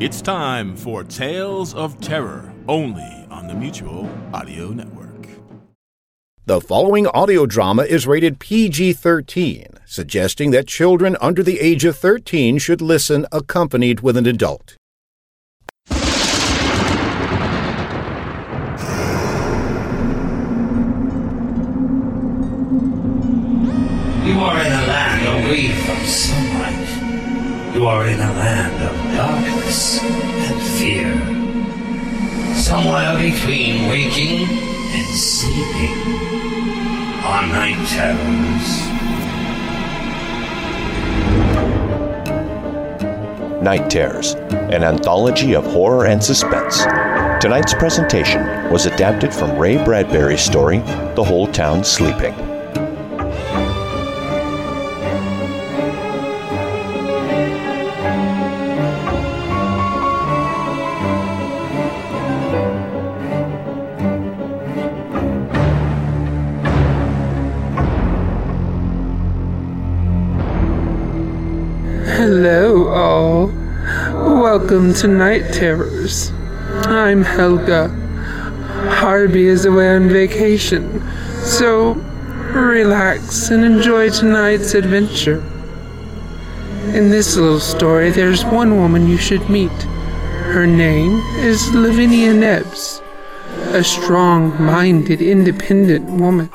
It's time for Tales of Terror, only on the Mutual Audio Network. The following audio drama is rated PG 13, suggesting that children under the age of 13 should listen accompanied with an adult. You are in a land away from sunlight. You are in a land of darkness and fear. Somewhere between waking and sleeping are night terrors. Night Terrors, an anthology of horror and suspense. Tonight's presentation was adapted from Ray Bradbury's story, The Whole Town Sleeping. Welcome to Night Terrors. I'm Helga. Harvey is away on vacation, so relax and enjoy tonight's adventure. In this little story, there's one woman you should meet. Her name is Lavinia Nebbs, a strong minded, independent woman.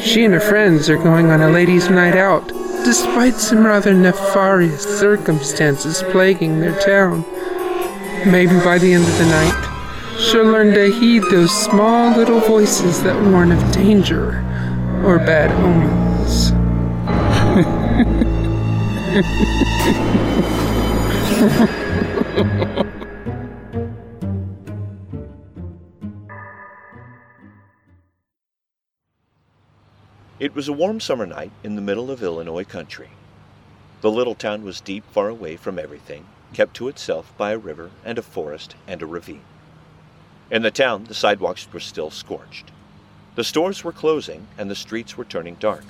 She and her friends are going on a ladies' night out despite some rather nefarious circumstances plaguing their town. Maybe by the end of the night, she'll learn to heed those small little voices that warn of danger or bad omens. It was a warm summer night in the middle of Illinois country. The little town was deep far away from everything, kept to itself by a river and a forest and a ravine. In the town, the sidewalks were still scorched. The stores were closing and the streets were turning dark.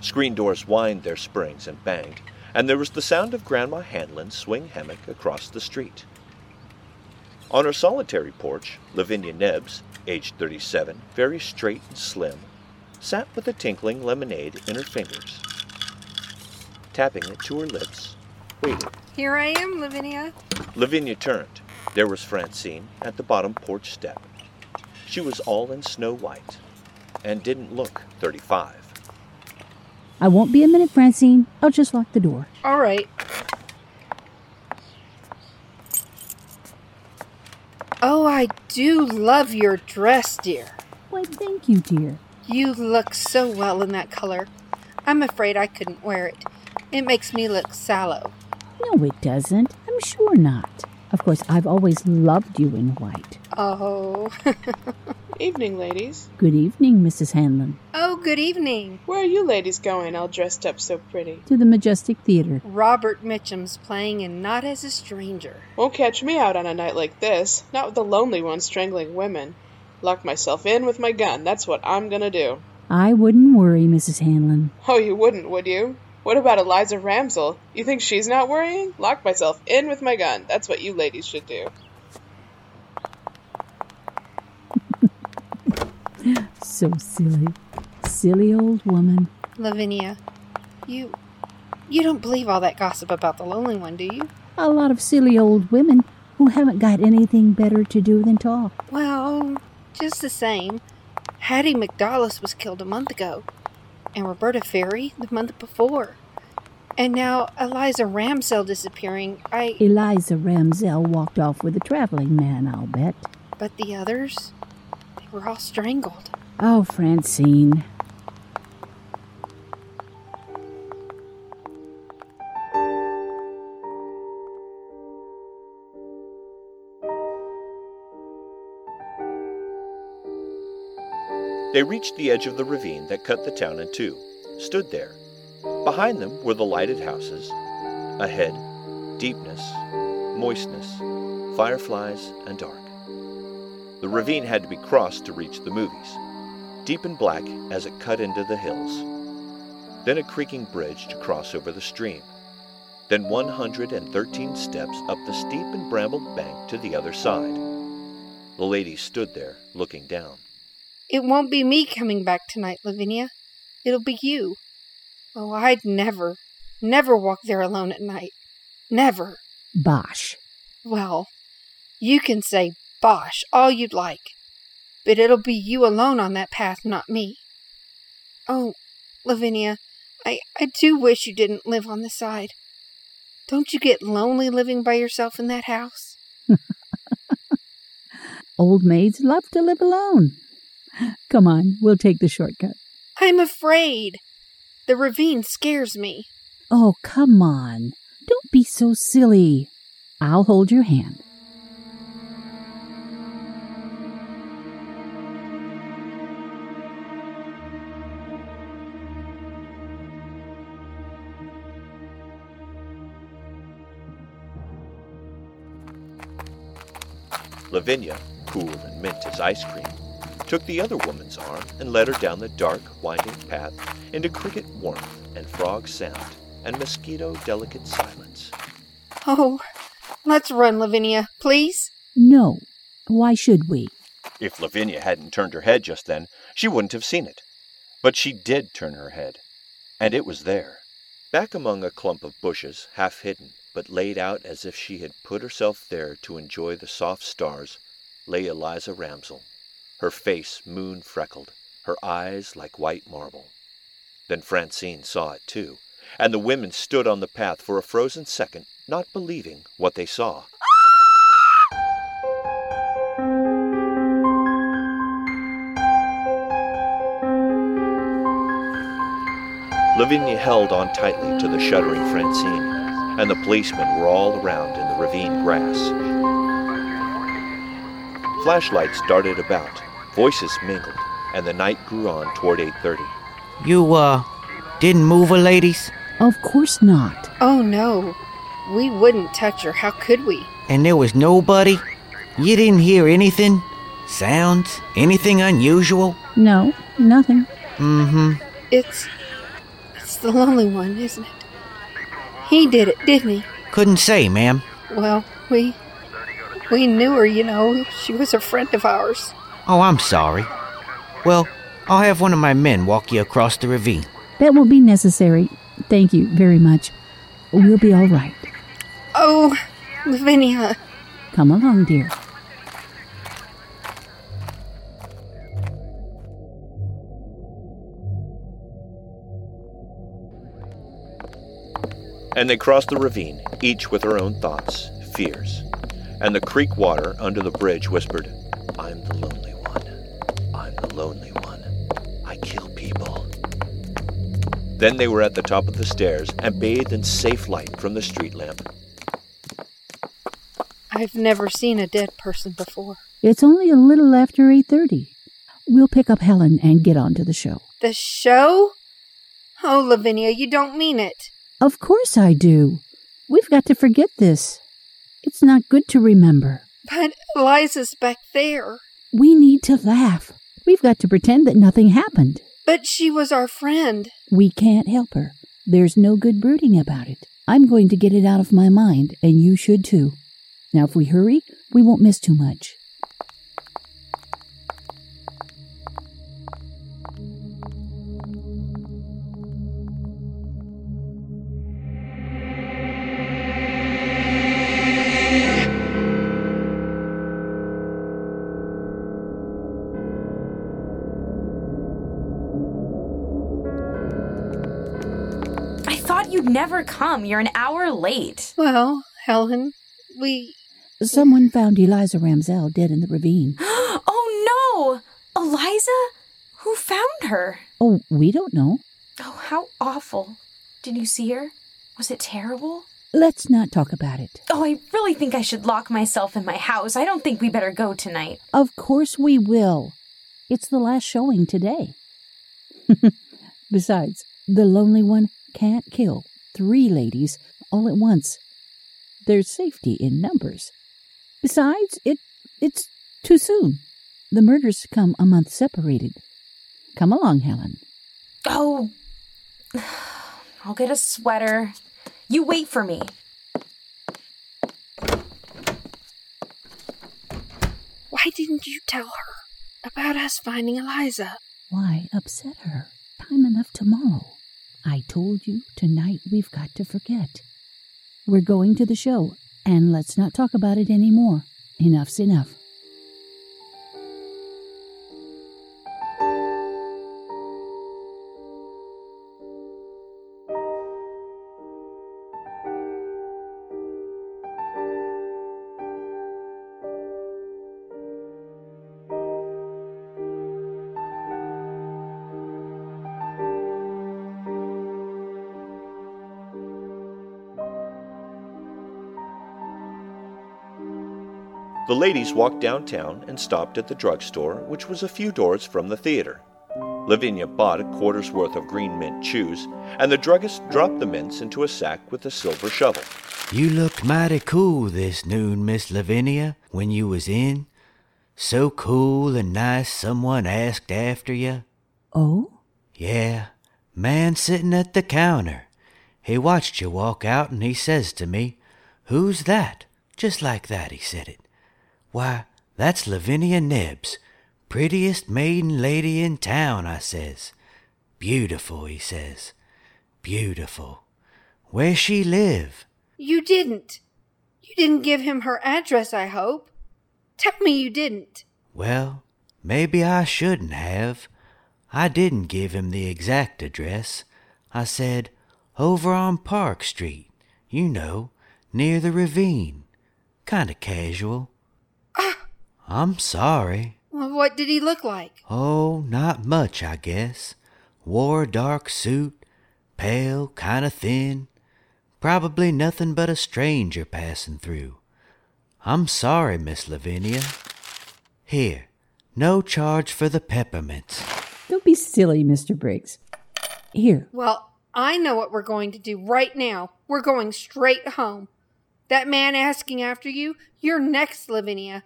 Screen doors whined their springs and banged, and there was the sound of Grandma Hanlon's swing hammock across the street. On her solitary porch, Lavinia Nebbs, aged 37, very straight and slim, sat with a tinkling lemonade in her fingers. Tapping it to her lips, waited. Here I am, Lavinia. Lavinia turned. There was Francine at the bottom porch step. She was all in snow white and didn't look 35. I won't be a minute, Francine. I'll just lock the door. All right. Oh, I do love your dress, dear. Why, thank you, dear. You look so well in that color. I'm afraid I couldn't wear it. It makes me look sallow. No, it doesn't. I'm sure not. Of course, I've always loved you in white. Oh. Evening, ladies. Good evening, Mrs. Hanlon. oh, good evening. Where are you ladies going, all dressed up so pretty? To the Majestic Theater. Robert Mitchum's playing in Not as a Stranger. Won't catch me out on a night like this, not with the lonely one strangling women. Lock myself in with my gun, that's what I'm gonna do. I wouldn't worry, Mrs. Hanlon. Oh, you wouldn't, would you? What about Eliza Ramsell? You think she's not worrying? Lock myself in with my gun, that's what you ladies should do. So silly. Silly old woman. Lavinia, you. You don't believe all that gossip about the lonely one, do you? A lot of silly old women who haven't got anything better to do than talk. Well, just the same. Hattie McDowellis was killed a month ago, and Roberta Ferry the month before. And now Eliza Ramsell disappearing. I. Eliza Ramsell walked off with a traveling man, I'll bet. But the others? They were all strangled. Oh, Francine. They reached the edge of the ravine that cut the town in two, stood there. Behind them were the lighted houses. Ahead, deepness, moistness, fireflies, and dark. The ravine had to be crossed to reach the movies, deep and black as it cut into the hills. Then a creaking bridge to cross over the stream. Then 113 steps up the steep and brambled bank to the other side. The lady stood there, looking down. It won't be me coming back tonight, Lavinia. It'll be you. Oh, I'd never, never walk there alone at night. Never. Bosh. Well, you can say bosh all you'd like, but it'll be you alone on that path, not me. Oh, Lavinia, I, I do wish you didn't live on the side. Don't you get lonely living by yourself in that house? Old maids love to live alone. Come on, we'll take the shortcut. I'm afraid. The ravine scares me. Oh, come on. Don't be so silly. I'll hold your hand. Lavinia, cool and mint as ice cream, took the other woman's arm and led her down the dark, winding path into cricket warmth and frog sound and mosquito delicate silence. Oh, let's run, Lavinia, please. No. Why should we? If Lavinia hadn't turned her head just then, she wouldn't have seen it. But she did turn her head, and it was there. Back among a clump of bushes, half hidden, but laid out as if she had put herself there to enjoy the soft stars, lay Eliza Ramsell, her face moon freckled, her eyes like white marble. Then Francine saw it too, and the women stood on the path for a frozen second, not believing what they saw. Lavinia held on tightly to the shuddering Francine, and the policemen were all around in the ravine grass. Flashlights darted about, voices mingled, and the night grew on toward 8:30. You, uh, didn't move her, ladies? Of course not. Oh, no. We wouldn't touch her. How could we? And there was nobody? You didn't hear anything? Sounds? Anything unusual? No, nothing. Mm-hmm. It's. It's the lonely one, isn't it? He did it, didn't he? Couldn't say, ma'am. Well, we. We knew her, you know. She was a friend of ours. Oh, I'm sorry. Well, I'll have one of my men walk you across the ravine. That won't be necessary. Thank you very much. We'll be all right. Oh, Lavinia. Come along, dear. And they crossed the ravine, each with her own thoughts, fears. And the creek water under the bridge whispered, I'm the lonely one. Lonely one. I kill people. Then they were at the top of the stairs and bathed in safe light from the street lamp. I've never seen a dead person before. It's only a little after 8:30. We'll pick up Helen and get on to the show. The show? Oh, Lavinia, you don't mean it. Of course I do. We've got to forget this. It's not good to remember. But Eliza's back there. We need to laugh. We've got to pretend that nothing happened. But she was our friend. We can't help her. There's no good brooding about it. I'm going to get it out of my mind, and you should too. Now, if we hurry, we won't miss too much. Thought you'd never come. You're an hour late. Well, Helen, we. Someone found Eliza Ramsell dead in the ravine. oh no! Eliza? Who found her? Oh, we don't know. Oh, how awful. Did you see her? Was it terrible? Let's not talk about it. Oh, I really think I should lock myself in my house. I don't think we better go tonight. Of course we will. It's the last showing today. Besides, the lonely one can't kill three ladies all at once. There's safety in numbers. Besides, it it's too soon. The murders come a month separated. Come along, Helen. Oh, I'll get a sweater. You wait for me. Why didn't you tell her about us finding Eliza? Why upset her? Time enough tomorrow. I told you tonight we've got to forget. We're going to the show, and let's not talk about it anymore. Enough's enough. Ladies walked downtown and stopped at the drugstore, which was a few doors from the theater. Lavinia bought a quarter's worth of green mint chews, and the druggist dropped the mints into a sack with a silver shovel. You looked mighty cool this noon, Miss Lavinia, when you was in. So cool and nice someone asked after you. Oh? Yeah, man sitting at the counter. He watched you walk out and he says to me, Who's that? Just like that, he said it. Why, that's Lavinia Nebbs, prettiest maiden lady in town, I says. Beautiful, he says. Beautiful. Where she live? You didn't. You didn't give him her address, I hope. Tell me you didn't. Well, maybe I shouldn't have. I didn't give him the exact address. I said, over on Park Street, you know, near the ravine. Kinda casual. Ah. I'm sorry. Well, what did he look like? Oh, not much, I guess. Wore a dark suit, pale, kinda thin. Probably nothing but a stranger passing through. I'm sorry, Miss Lavinia. Here, no charge for the peppermints. Don't be silly, Mr. Briggs. Here, Well, I know what we're going to do right now. We're going straight home. That man asking after you, you're next, Lavinia.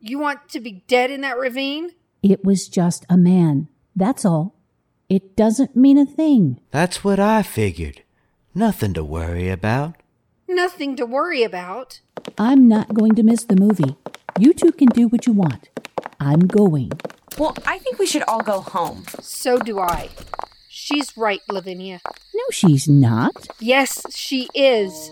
You want to be dead in that ravine? it was just a man. That's all. It doesn't mean a thing. That's what I figured. Nothing to worry about. Nothing to worry about. I'm not going to miss the movie. You two can do what you want. I'm going. Well, I think we should all go home. So do I. She's right, Lavinia. No, she's not. Yes, she is.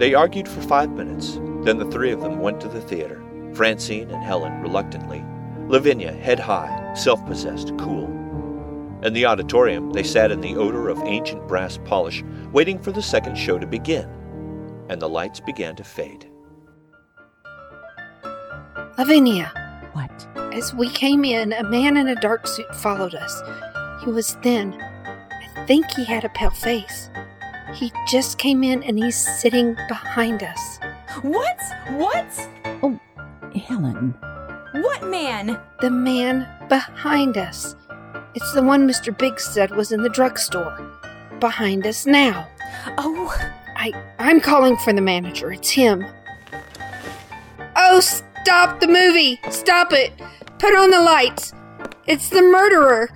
They argued for five minutes. Then the three of them went to the theater. Francine and Helen reluctantly. Lavinia, head high, self possessed, cool. In the auditorium, they sat in the odor of ancient brass polish, waiting for the second show to begin. And the lights began to fade. Lavinia, What? as we came in, a man in a dark suit followed us. He was thin. I think he had a pale face. He just came in and he's sitting behind us. What? What? Oh, Helen. What man? The man behind us. It's the one Mr. Briggs said was in the drugstore. Behind us now. Oh, I I'm calling for the manager. It's him. Oh, stop the movie. Stop it. Put on the lights. It's the murderer.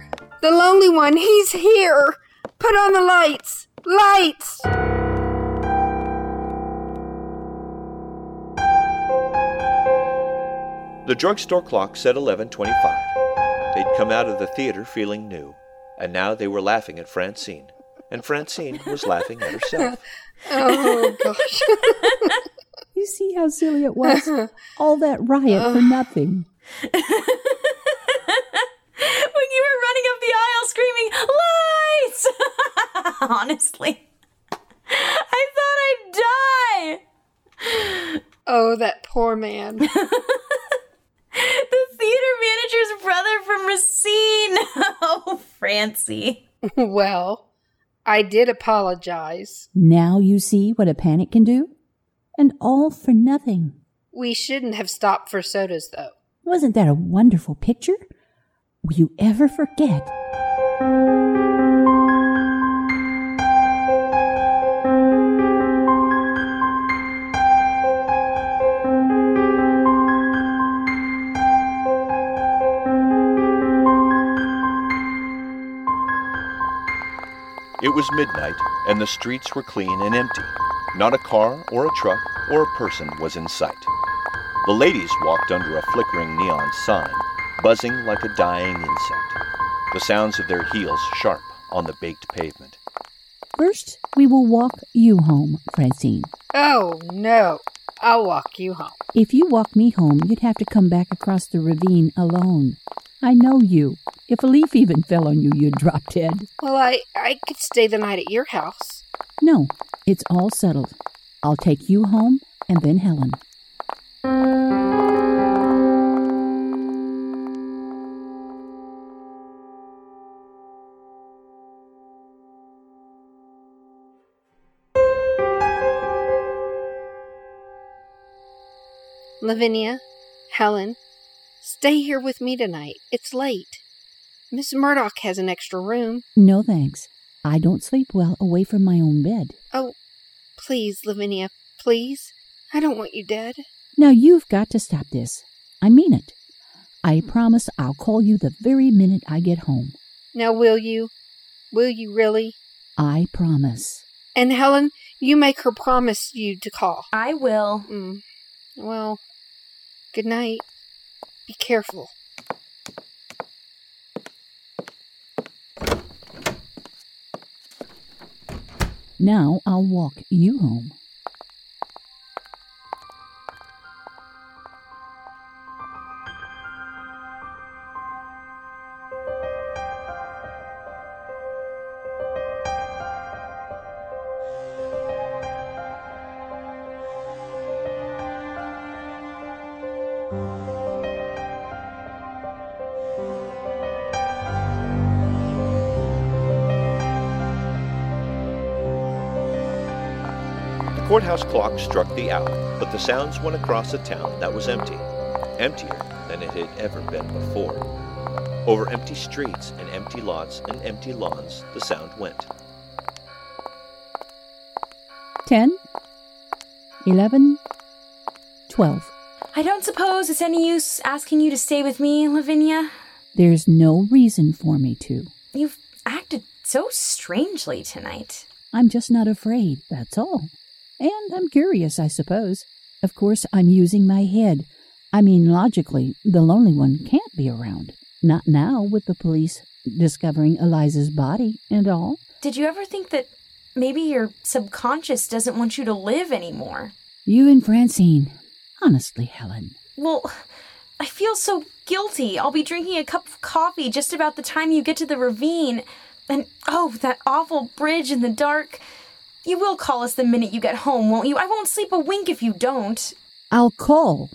The lonely one. He's here. Put on the lights. Lights. The drugstore clock said 11:25. They'd come out of the theater feeling new, and now they were laughing at Francine, and Francine was laughing at herself. Oh gosh. You see how silly it was? All that riot for nothing. when you were running up the aisle screaming, Lights! Honestly, I thought I'd die. Oh, that poor man. The theater manager's brother from Racine. Oh, Francie. well, I did apologize. Now you see what a panic can do? And all for nothing. We shouldn't have stopped for sodas, though. Wasn't that a wonderful picture? Will you ever forget? It was midnight, and the streets were clean and empty. Not a car or a truck or a person was in sight. The ladies walked under a flickering neon sign, buzzing like a dying insect, the sounds of their heels sharp on the baked pavement. First, we will walk you home, Francine. Oh, no. I'll walk you home. If you walk me home, you'd have to come back across the ravine alone. I know you. If a leaf even fell on you, you'd drop dead. Well, I, I could stay the night at your house. No, it's all settled. I'll take you home and then Helen. Lavinia, Helen, stay here with me tonight. It's late. Miss Murdoch has an extra room. No thanks. I don't sleep well away from my own bed. Oh, please, Lavinia, please. I don't want you dead. Now you've got to stop this. I mean it. I promise I'll call you the very minute I get home. Now, will you? Will you really? I promise. And Helen, you make her promise you to call. I will. Mm. Well, good night. Be careful. Now I'll walk you home. The courthouse clock struck the hour, but the sounds went across a town that was empty, emptier than it had ever been before. Over empty streets and empty lots and empty lawns, the sound went. Ten, eleven, twelve. I don't suppose it's any use asking you to stay with me, Lavinia. There's no reason for me to. You've acted so strangely tonight. I'm just not afraid, that's all. And I'm curious, I suppose. Of course, I'm using my head. I mean, logically, the lonely one can't be around. Not now, with the police discovering Eliza's body and all. Did you ever think that maybe your subconscious doesn't want you to live anymore? You and Francine. Honestly, Helen. Well, I feel so guilty. I'll be drinking a cup of coffee just about the time you get to the ravine. And oh, that awful bridge in the dark. You will call us the minute you get home, won't you? I won't sleep a wink if you don't. I'll call.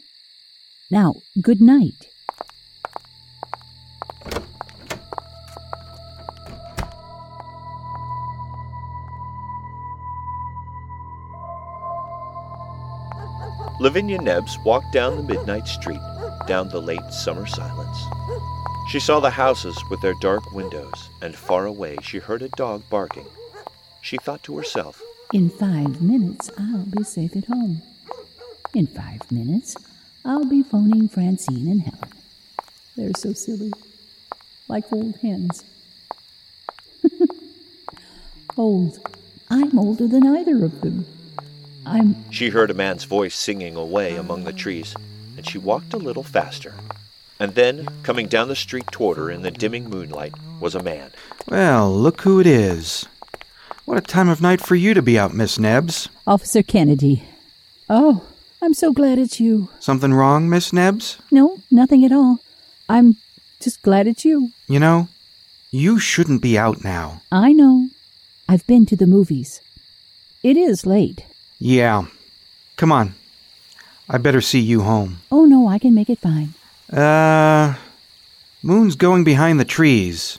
Now, good night. Lavinia Nebbs walked down the midnight street, down the late summer silence. She saw the houses with their dark windows, and far away she heard a dog barking. She thought to herself, In five minutes, I'll be safe at home. In five minutes, I'll be phoning Francine and Helen. They're so silly, like old hens. Old. I'm older than either of them. I'm. She heard a man's voice singing away among the trees, and she walked a little faster. And then, coming down the street toward her in the dimming moonlight, was a man. Well, look who it is. What a time of night for you to be out, Miss Nebbs. Officer Kennedy. Oh, I'm so glad it's you. Something wrong, Miss Nebbs? No, nothing at all. I'm just glad it's you. You know, you shouldn't be out now. I know. I've been to the movies. It is late. Yeah. Come on. I better see you home. Oh, no, I can make it fine. Uh. Moon's going behind the trees.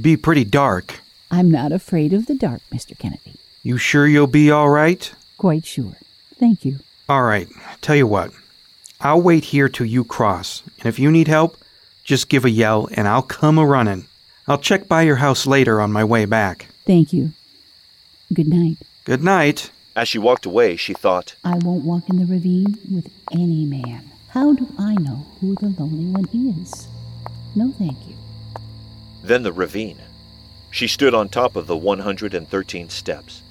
Be pretty dark. I'm not afraid of the dark, Mr. Kennedy. You sure you'll be all right? Quite sure. Thank you. All right, tell you what. I'll wait here till you cross, and if you need help, just give a yell and I'll come a running. I'll check by your house later on my way back. Thank you. Good night. Good night. As she walked away, she thought, I won't walk in the ravine with any man. How do I know who the lonely one is? No, thank you. Then the ravine. She stood on top of the 113 steps.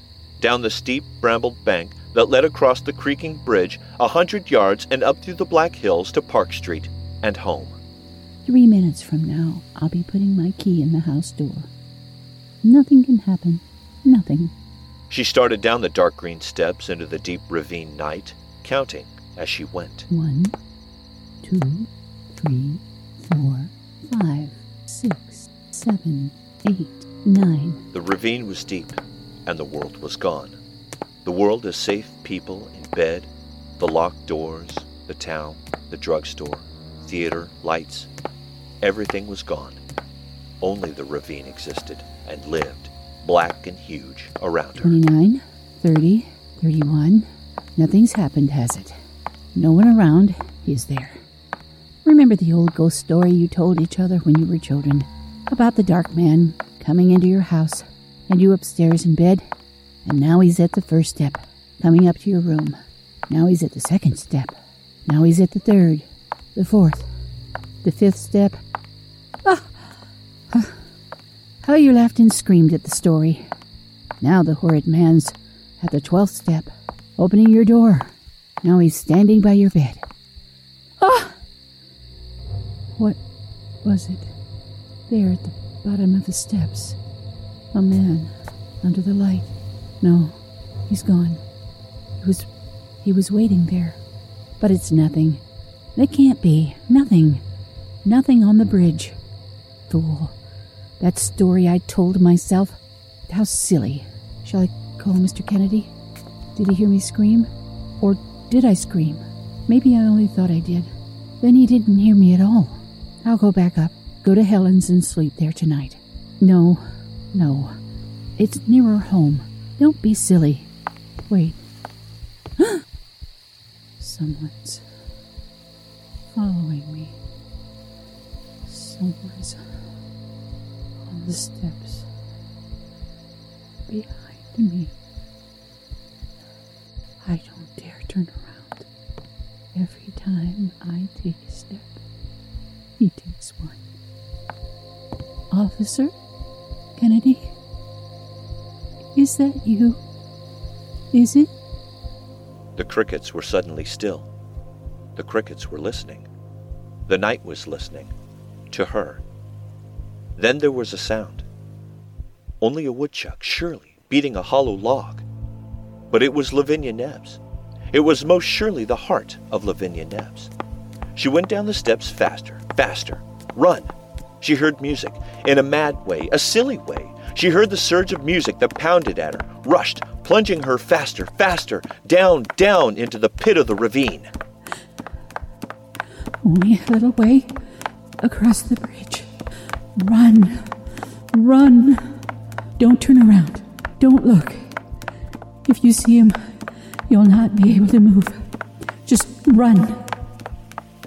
Down the steep, brambled bank that led across the creaking bridge a hundred yards and up through the Black Hills to Park Street and home. Three minutes from now, I'll be putting my key in the house door. Nothing can happen. Nothing. She started down the dark green steps into the deep ravine night, counting as she went. One, two, three, four, five, six, seven, eight, nine. The ravine was deep, and the world was gone. The world of safe people in bed, the locked doors, the town, the drugstore, theater, lights. Everything was gone. Only the ravine existed and lived, black and huge, around her. 29, 30, 31. Nothing's happened, has it? No one around, is there? Remember the old ghost story you told each other when you were children about the dark man coming into your house and you upstairs in bed? And now he's at the first step, coming up to your room. Now he's at the second step. Now he's at the third, the fourth, the fifth step. Ah! How you laughed and screamed at the story. Now the horrid man's at the twelfth step, opening your door. Now he's standing by your bed. Ah! What was it? There at the bottom of the steps. A man under the light. No, he's gone. He was he was waiting there. But it's nothing. It can't be. Nothing. Nothing on the bridge. Fool. That story I told myself. How silly. Shall I call Mr. Kennedy? Did he hear me scream? Or did I scream? Maybe I only thought I did. Then he didn't hear me at all. I'll go back up, go to Helen's and sleep there tonight. No, no. It's nearer home. Don't be silly. Wait. Someone's following me. Someone's on the steps behind me. I don't dare turn around. Every time I take a step, Officer Kennedy? Is that you? Is it? The crickets were suddenly still. The crickets were listening. The night was listening to her. Then there was a sound. Only a woodchuck, surely, beating a hollow log. But it was Lavinia Nebbs. It was most surely the heart of Lavinia Nebbs. She went down the steps faster, faster. Run! She heard music, in a mad way, a silly way. She heard the surge of music that pounded at her, rushed, plunging her faster, faster, down, down into the pit of the ravine. Only a little way across the bridge. Run. Run. Don't turn around. Don't look. If you see him, you'll not be able to move. Just run.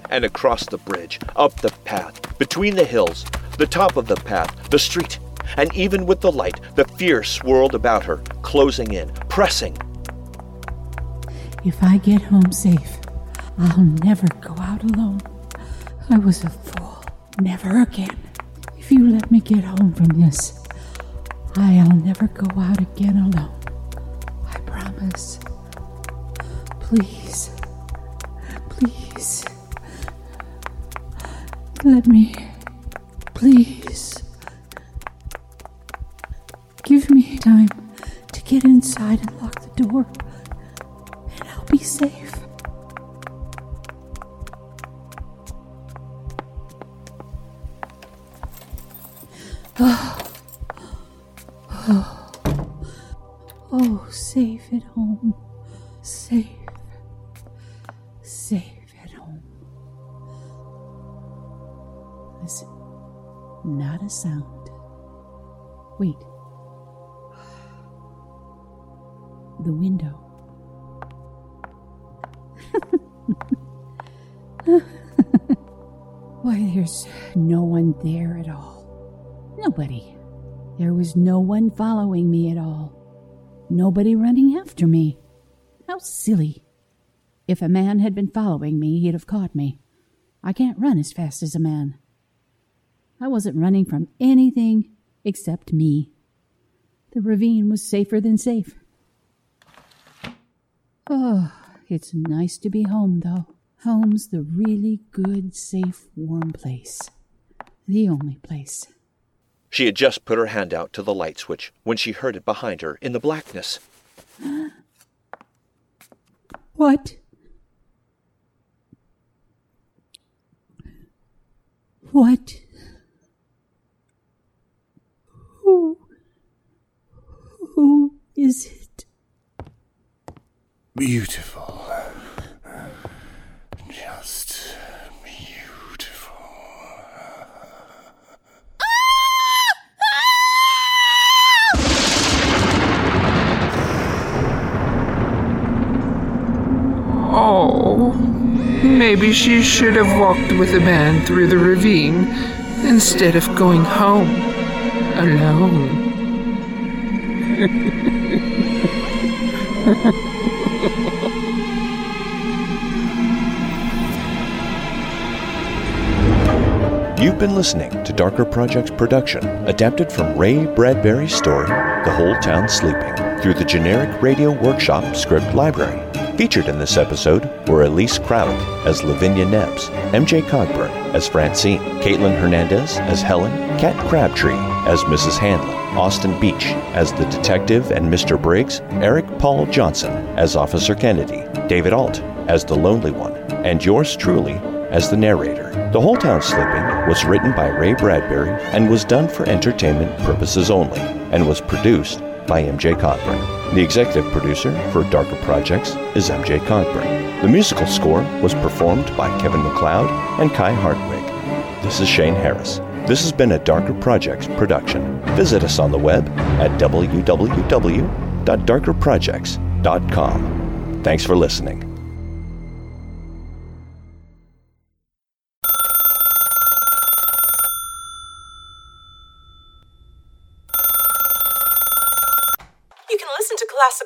And across the bridge, up the path, between the hills, the top of the path, the street, and even with the light, the fear swirled about her, closing in, pressing. If I get home safe, I'll never go out alone. I was a fool. Never again. If you let me get home from this, I'll never go out again alone. I promise. Please. Please. Let me. Please. Give me time to get inside and lock the door, and I'll be safe. Oh. Oh. Oh, safe at home. No one following me at all. Nobody running after me. How silly. If a man had been following me, he'd have caught me. I can't run as fast as a man. I wasn't running from anything except me. The ravine was safer than safe. Oh, it's nice to be home, though. Home's the really good, safe, warm place. The only place. She had just put her hand out to the light switch when she heard it behind her in the blackness. What? What? Who? Who is it? Beautiful. Oh, maybe she should have walked with a man through the ravine instead of going home alone. You've been listening to Darker Projects production, adapted from Ray Bradbury's story, The Whole Town Sleeping, through the generic radio workshop script library. Featured in this episode were Elise Crowd as Lavinia Nebbs, MJ Cogburn as Francine, Caitlin Hernandez as Helen, Kat Crabtree as Mrs. Hanlon, Austin Beach as the detective and Mr. Briggs, Eric Paul Johnson as Officer Kennedy, David Alt as the Lonely One, and yours truly as the narrator. The Whole Town Sleeping was written by Ray Bradbury and was done for entertainment purposes only, and was produced by MJ Cogburn. The executive producer for Darker Projects is MJ Cogburn. The musical score was performed by Kevin MacLeod and Kai Hartwig. This is Shane Harris. This has been a Darker Projects production. Visit us on the web at www.darkerprojects.com. Thanks for listening.